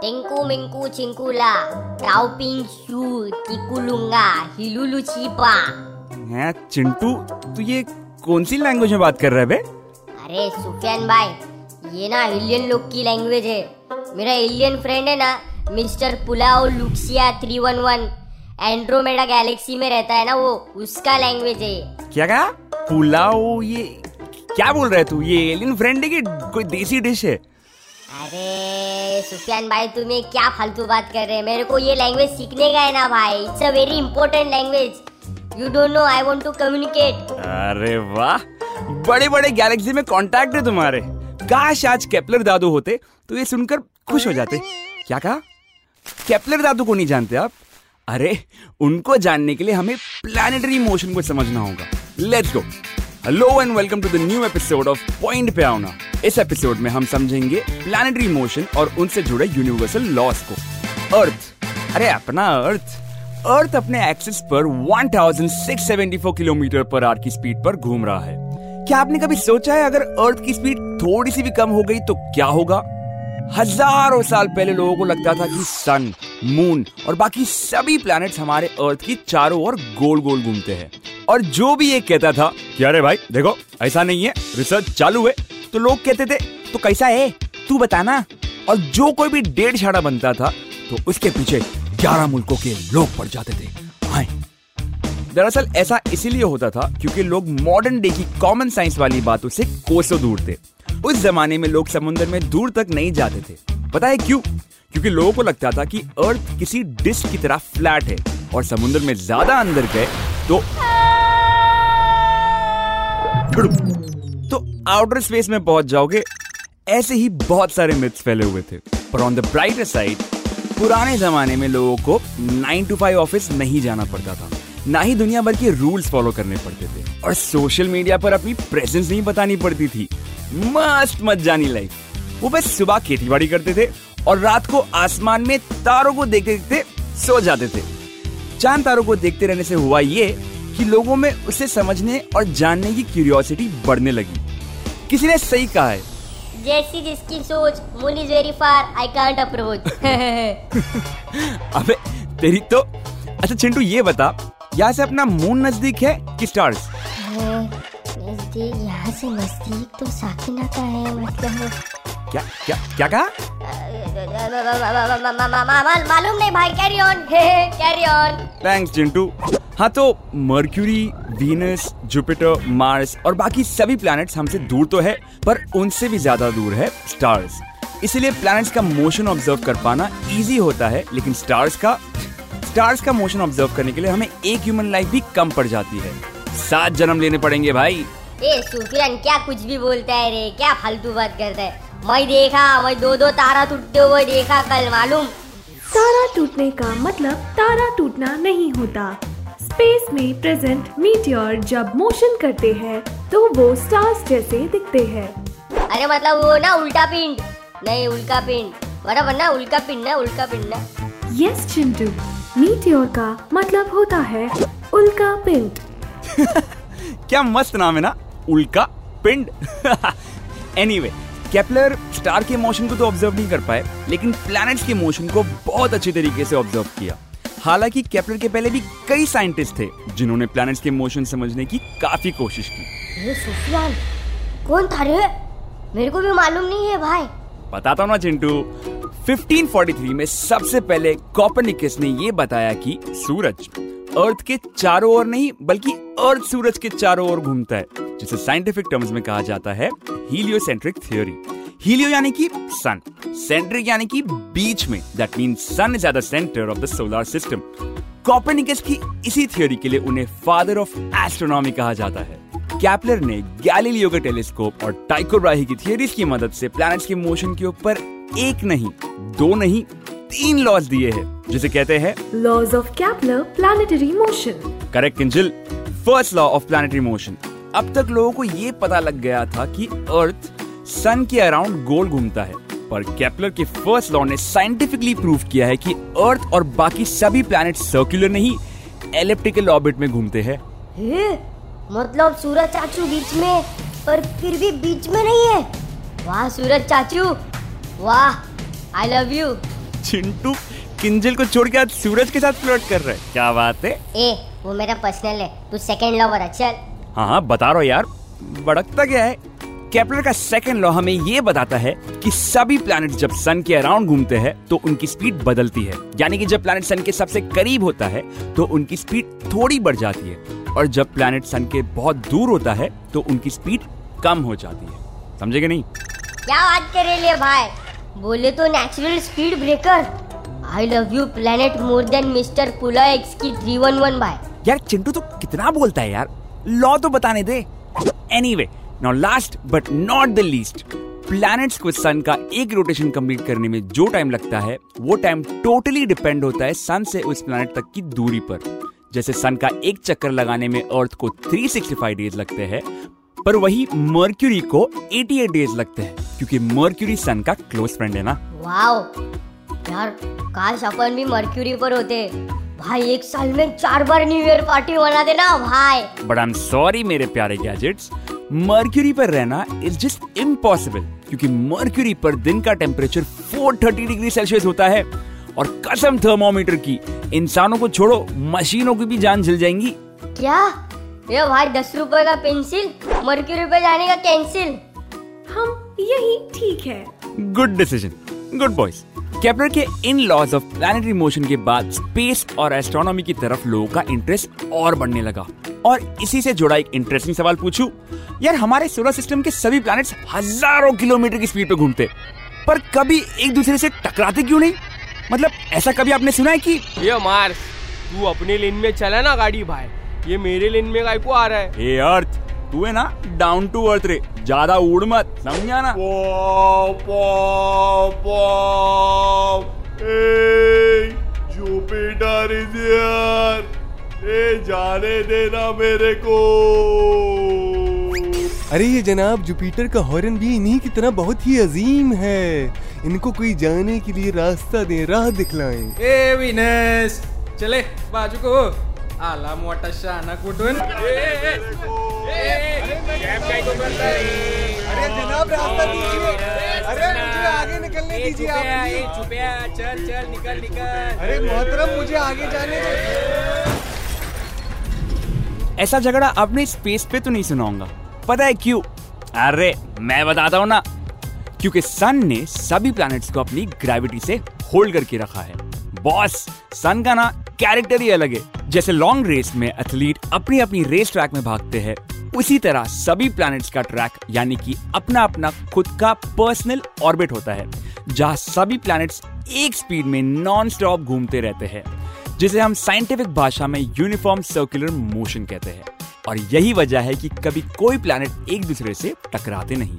टिंकू मिंकू चिंकुला टाउपिंग शू टिकुलुंगा हिलुलु चीपा हैं चिंटू तू ये कौन सी लैंग्वेज में बात कर रहा है बे अरे सुफियान भाई ये ना एलियन लोग की लैंग्वेज है मेरा एलियन फ्रेंड है ना mister Pulao लुक्सिया three one one Andromeda galaxy में रहता है ना वो उसका लैंग्वेज है क्या कहा? पुलाव ये क्या बोल रहा है तू? ये एलियन फ्रेंड है कि कोई देसी डिश है? अरे सुफियान भाई, तुम्हें क्या फालतू बात कर रहे हैं? मेरे को ये लैंग्वेज सीखने का है ना भाई। It's a very important language you don't know I want to communicate अरे वाह! बड़े बड़े गैलेक्सी में कांटेक्ट है तुम्हारे। काश आज केपलर दादू होते तो ये सुनकर खुश हो जाते। क्या कहा? केपलर दादू को नहीं जानते आप? अरे, उनको जानने के लिए हमें प्लानिटरी मोशन को समझना होगा। Let's go hello and welcome to the new episode of point पे आओ इस एपिसोड में हम समझेंगे प्लानिटरी मोशन और उनसे जुड़े यूनिवर्सल लॉस को। अर्थ अरे अपना अर्थ अर्थ अपने एक्सिस पर 1674 किलोमीटर पर आर की स्पीड पर घूम रहा है। क्या आपने कभी सोचा है अगर अर्थ की स्पीड थोड़ी सी भी कम हो गई तो क्या होगा? हज़ारों साल पहले लोगों को लगता था कि सन मून और बाकी सभी प्लैनेट्स हमारे अर्थ की चारों ओर गोल गोल घूमते हैं। और जो भी ये कहता था, कि अरे भाई, देखो, ऐसा नहीं है रिसर्च चालू है। तो लोग कहते थे तो कैसा है? तू बताना और जो कोई भी डेढ़ छाड़ा बनता था तो उसके पीछे ग्यारह मुल्कों के लोग पड़ जाते थे। दरअसल ऐसा इसीलिए होता था, क्योंकि लोग मॉडर्न डे की कॉमन साइंस वाली बातों से कोसों दूर थे। उस जमाने में लोग समुद्र में दूर तक नहीं जाते थे। पता है क्यों? क्योंकि लोगों को लगता था कि अर्थ किसी डिस्क की तरह फ्लैट है और समुद्र में ज़्यादा अंदर गए तो तो आउटर स्पेस में पहुँच जाओगे। ऐसे ही बहुत सारे मिथ्स फैले हुए थे। पर ऑन द ब्राइटर साइड पुराने जमाने में लोगों को नाइन टू फाइव ऑफ़िस नहीं जाना पड़ता था। ना ही दुनिया भर के रूल्स फॉलो करने पड़ते थे। और सोशल मीडिया पर अपनी प्रेजेंस नहीं बतानी पड़ती थी। मस्त मत जानी लाइफ वो बस सुबह खेती बाड़ी करते थे और रात को आसमान में तारों को देखते देखते सो जाते थे। चाँद तारों को देखते रहने से हुआ ये कि लोगों में उसे समझने और जानने की क्यूरियोसिटी बढ़ने लगी। किसी ने सही कहा है। जैसी जिसकी सोच moon is very far I can't approach अबे तेरी तो अच्छा चिंटू ये बता यहाँ से अपना मून नज़दीक है कि स्टार्स नज़दीक यहाँ से नज़दीक तो साकिना का है मतलब क्या क्या क्या कहा? मालूम नहीं भाई carry on carry on thanks Chintu हाँ तो मर्क्यूरी वीनस जुपिटर मार्स और बाकी सभी प्लैनेट्स हमसे दूर तो है पर उनसे भी ज़्यादा दूर है स्टार्स इसीलिए प्लैनेट्स का मोशन ऑब्ज़र्व कर पाना इजी होता है लेकिन स्टार्स का स्टार्स का मोशन ऑब्ज़र्व करने के लिए हमें एक ह्यूमन लाइफ भी कम पड़ जाती है। सात जन्म लेने पड़ेंगे भाई। ए क्या कुछ भी बोलता है रे? क्या फालतू बात करता है? मैं देखा मैं दो दो तारा टूटते हुए देखा कल मालूम। तारा टूटने का मतलब तारा टूटना नहीं होता। स्पेस में प्रेजेंट मीटियोर जब मोशन करते हैं तो वो स्टार्स जैसे दिखते हैं। अरे मतलब वो ना उल्टा पिंड। नहीं उल्का पिंड। बराबर ना उल्का पिंड ना उल्का पिंड ना। यस चिंटू मीटियोर का मतलब होता है उल्का पिंड। क्या मस्त नाम है ना उल्का पिंड। एनीवे केपलर स्टार के मोशन को तो ऑब्ज़र्व नहीं कर पाए लेकिन प्लैनेट्स के मोशन को बहुत अच्छे तरीके से ऑब्ज़र्व किया। हालाँकि केपलर के पहले भी कई साइंटिस्ट थे जिन्होंने प्लैनेट्स के मोशन समझने की काफ़ी कोशिश की। ये सुफियान कौन था रे मेरे को भी मालूम नहीं है भाई। बताता हूँ ना चिंटू 1543 में सबसे पहले कॉपरनिकस ने ये बताया कि सूरज अर्थ के चारों ओर नहीं बल्कि अर्थ सूरज के चारों ओर घूमता है जिसे साइंटिफिक टर्म्स में कहा जाता है हीलियोसेंट्रिक थ्योरी हीलियो यानी कि सन सेंट्रिक यानी कि बीच में. That mean sun is at the center of the solar system Copernicus की इसी थ्योरी के लिए उन्हें फादर ऑफ़ एस्ट्रोनॉमी कहा जाता है. कैपलर ने गैलीलियो के टेलीस्कोप और टाइको ब्राही की थियरीज की मदद से प्लैनेट्स के मोशन के ऊपर एक नहीं दो नहीं तीन लॉज दिए हैं जिसे कहते हैं laws of Kepler planetary motion correct Kinjal first law of planetary motion. अब तक लोगों को ये पता लग गया था कि अर्थ सन के अराउंड गोल घूमता है पर केपलर के फ़र्स्ट लॉ ने साइंटिफिकली प्रूव किया है कि अर्थ और बाकी सभी प्लैनेट सर्कुलर नहीं एलिप्टिकल ऑर्बिट में घूमते हैं। मतलब सूरज चाचू बीच में पर फिर भी बीच में नहीं है। वाह सूरज चाचू वाह I love you Chintu Kinjal को छोड़ के आज सूरज के साथ फ्लर्ट कर रहा है। क्या बात है? ए वो मेरा पर्सनल है। तू सेकंड लवर है चल। हाँ हाँ बता रहा यार। भड़कता क्या है? केपलर का सेकंड लॉ हमें ये बताता है कि सभी प्लैनेट जब सन के अराउंड घूमते हैं तो उनकी स्पीड बदलती है। यानी कि जब प्लैनेट सन के सबसे करीब होता है तो उनकी स्पीड थोड़ी बढ़ जाती है। और जब प्लैनेट सन के बहुत दूर होता है तो उनकी स्पीड कम हो जाती है। समझेगे नहीं? क्या बात कर रहे भाई? बोले तो natural speed breaker I love you planet more than mister पुला एक्स की थ्री वन वन भाई यार चिंटू तो कितना बोलता है यार? लॉ तो बताने दे। Anyway now last but not the least planets को सन का एक रोटेशन कंप्लीट करने में जो टाइम लगता है वो टाइम टोटली डिपेंड होता है सन से उस प्लैनेट तक की दूरी पर। जैसे सन का एक चक्कर लगाने में अर्थ को 365 डेज़ लगते हैं पर वही मर्क्यूरी को 88 डेज़ लगते हैं क्योंकि मर्क्यूरी सन का क्लोज फ्रेंड है ना। वाओ यार काश अपन भी मर्क्यूरी पर होते. भाई एक साल में चार बार न्यू ईयर पार्टी मना देना भाई. बट आई एम सॉरी मेरे प्यारे गैजेट्स मर्क्यूरी पर रहना इज़ जस्ट इम्पॉसिबल क्योंकि मर्क्यूरी पर दिन का टेम्परेचर 430 डिग्री सेल्सियस होता है. और कसम थर्मोमीटर की इंसानों को छोड़ो मशीनों की भी जान जल जाएँगी. क्या? ये भाई दस रुपए का पेंसिल मर्क्यूरी पे जाने का कैंसिल हम यही ठीक है. Good decision good boys Kepler के इन लॉज ऑफ़ प्लानिटरी मोशन के बाद स्पेस और एस्ट्रोनॉमी की तरफ़ लोगों का इंटरेस्ट और बढ़ने लगा। और इसी से जुड़ा एक इंटरेस्टिंग सवाल पूछूँ। यार हमारे सोलर सिस्टम के सभी प्लैनेट्स हज़ारों किलोमीटर की स्पीड पर घूमते पर कभी एक दूसरे से टकराते क्यों नहीं? मतलब ऐसा कभी आपने सुना है कि ये मार्स तू अपने लेन में चला ना गाड़ी भाई। ये मेरे लेन में गाय को आ रहा है। ए अर्थ तू है ना डाउन टू अर्थ रे। ज़्यादा उड़ मत समझा ना? Pop pop pop a Jupiter is a जाने देना मेरे को। अरे ये जनाब जुपिटर का हॉर्न भी इन्हीं की तरह बहुत ही अजीम है। इनको कोई जाने के लिए रास्ता दे राह दिखलाएँ। ए विनेश चले बाजू को। आला मोठा शहाणा कुठून अरे जनाब रास्ता दीजिए। अरे मुझे आगे निकलने दीजिए आप चल चल निकल निकल। अरे मोहतरम मुझे आगे जाने दो। ऐसा झगड़ा आपने स्पेस पे तो नहीं सुना होगा पता है क्यों? अरे मैं बताता हूँ ना। क्योंकि सन ने सभी प्लैनेट्स को अपनी ग्रेविटी से होल्ड करके रखा है। बॉस सन का ना कैरेक्टर ही अलग है। जैसे लॉन्ग रेस में एथलीट अपनी अपनी रेस ट्रैक में भागते हैं। उसी तरह सभी प्लैनेट्स का ट्रैक यानी कि अपना अपना खुद का पर्सनल ऑर्बिट होता है, जहाँ सभी प्लैनेट्स एक स्पीड में नॉन स्टॉप घूमते रहते हैं, जिसे हम साइंटिफिक भाषा में यूनिफॉर्म सर्कुलर मोशन कहते हैं। और यही वजह है कि कभी कोई प्लैनेट एक दूसरे से टकराते नहीं।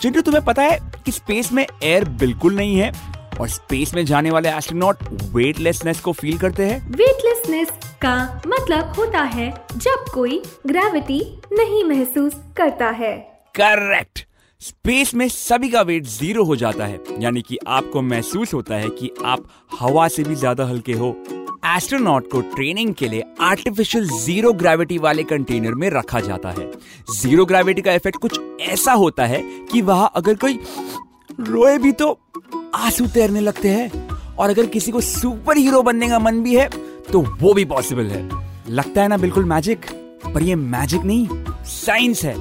चिंटू तुम्हें पता है कि स्पेस में एयर बिल्कुल नहीं है, और स्पेस में जाने वाले एस्ट्रोनॉट वेटलेसनेस को फील करते हैं? वेटलेसनेस का मतलब होता है जब कोई ग्रेविटी नहीं महसूस करता है। करेक्ट स्पेस में सभी का वेट ज़ीरो हो जाता है। यानी कि आपको महसूस होता है कि आप हवा से भी ज़्यादा हल्के हो। एस्ट्रोनॉट को ट्रेनिंग के लिए आर्टिफिशियल ज़ीरो ग्रेविटी वाले कंटेनर में रखा जाता है। ज़ीरो ग्रेविटी का इफ़ेक्ट कुछ ऐसा होता है कि वहाँ अगर कोई रोए भी तो आँसू तैरने लगते हैं। और अगर किसी को सुपर हीरो बनने का मन भी है तो वो भी पॉसिबल है। लगता है ना बिल्कुल मैजिक पर ये मैजिक नहीं साइंस है।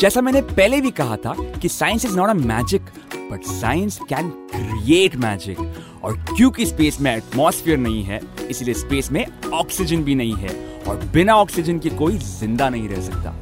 जैसा मैंने पहले भी कहा था कि science is not a magic but science can create magic और क्योंकि स्पेस में एटमॉस्फेयर नहीं है, इसलिए स्पेस में ऑक्सीजन भी नहीं है, और बिना ऑक्सीजन के कोई ज़िंदा नहीं रह सकता।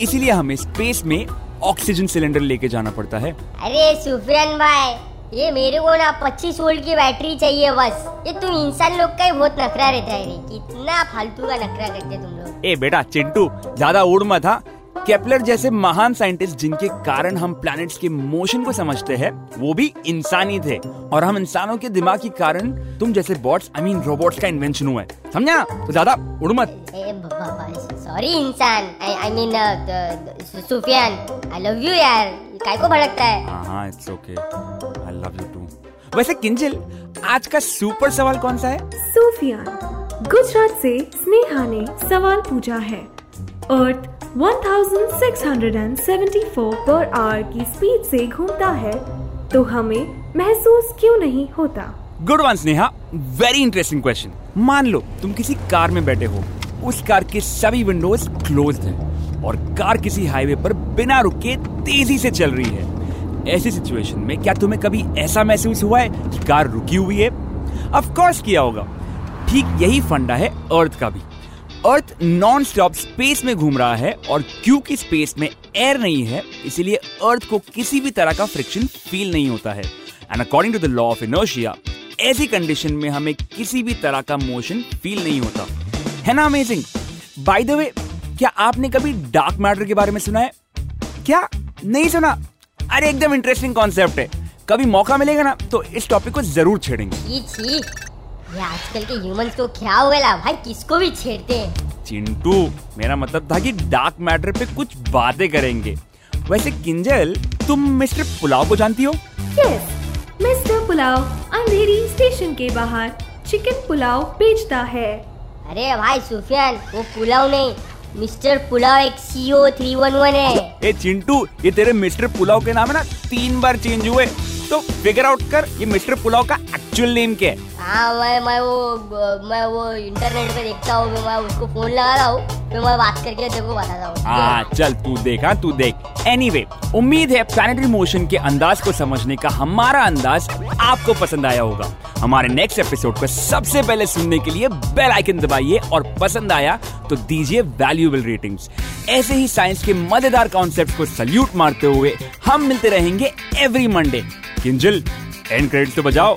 इसीलिए हमें स्पेस में ऑक्सीजन सिलेंडर लेके जाना पड़ता है। अरे सुफियान भाई ये मेरे को ना 25 वोल्ट की बैटरी चाहिए बस। ये तुम इंसान लोग का ही बहुत नखरा रहता है रे कितना फालतू का नखरा करते तुम लोग। ए बेटा चिंटू ज़्यादा उड़ मत था केपलर जैसे महान साइंटिस्ट जिनके कारण हम प्लैनेट्स के मोशन को समझते हैं वो भी इंसानी थे। और हम इंसानों के दिमाग के कारण तुम जैसे बॉट्स आई मीन रोबोट्स का इन्वेंशन हुआ है। समझा? तो ज़्यादा उड़ मत। सॉरी इंसान I mean Sufiyan I love you यार काय को भड़कता है? हाँ हाँ it's okay I love you too वैसे किंजल आज का सुपर सवाल कौन सा है? सूफियान गुजरात से स्नेहा ने सवाल पूछा है। अर्थ 1674 पर आवर की स्पीड से घूमता है तो हमें महसूस क्यों नहीं होता? Good one Sneha. Very interesting question मान लो तुम किसी कार में बैठे हो। उस कार के सभी विंडोज़ क्लोज्ड हैं और कार किसी हाईवे पर बिना रुके तेज़ी से चल रही है। ऐसी सिचुएशन में क्या तुम्हें कभी ऐसा महसूस हुआ है कि कार रुकी हुई है? ऑफ़ कोर्स किया होगा। ठीक यही फंडा है अर्थ का भी। अर्थ नॉन स्टॉप स्पेस में घूम रहा है और क्योंकि स्पेस में एयर नहीं है, इसलिए अर्थ को किसी भी तरह का फ्रिक्शन फील नहीं होता है। And according to the law of inertia ऐसी कंडीशन में हमें किसी भी तरह का मोशन फील नहीं होता। है ना अमेजिंग बाय द वे क्या आपने कभी डार्क मैटर के बारे में सुना है? क्या? नहीं सुना? अरे एकदम इंटरेस्टिंग कॉन्सेप्ट है। कभी मौका मिलेगा ना तो इस टॉपिक को ज़रूर छेड़ेंगे। ये आजकल के ह्यूमंस को क्या हो गया भाई? किसको भी छेड़ते हैं? चिंटू मेरा मतलब था कि डार्क मैटर पे कुछ बातें करेंगे। वैसे किंजल तुम मिस्टर पुलाव को जानती हो? Yes mister Pulao Andheri station के बाहर चिकन पुलाव बेचता है। अरे भाई सुफियान वो पुलाव नहीं मिस्टर पुलाव एक सीओ थ्री वन वन है। ए चिंटू, ये तेरे मिस्टर पुलाव के नाम है ना, तीन बार चेंज हुए। तो फिगर आउट कर, ये मिस्टर पुलाव का एक्चुअल नेम क्या है? हाँ मैं मैं वो मैं वो इंटरनेट पे देखता हूँ, मैं उसको फ़ोन लगा रहा हूँ फिर मैं बात करके बताता हूँ हाँ? चल, तू देख हाँ तू देख। एनीवे उम्मीद है प्लानिटरी मोशन के अंदाज को समझने का हमारा अंदाज आपको पसंद आया होगा। हमारे नेक्स्ट एपिसोड को सबसे पहले सुनने के लिए बेल आइकन दबाइए और पसंद आया तो दीजिए वैल्यूएबल रेटिंग्स ऐसे ही साइंस के मज़ेदार कॉन्सेप्ट को सल्यूट मारते हुए हम मिलते रहेंगे every Monday Kinjal and credit तो बजाओ।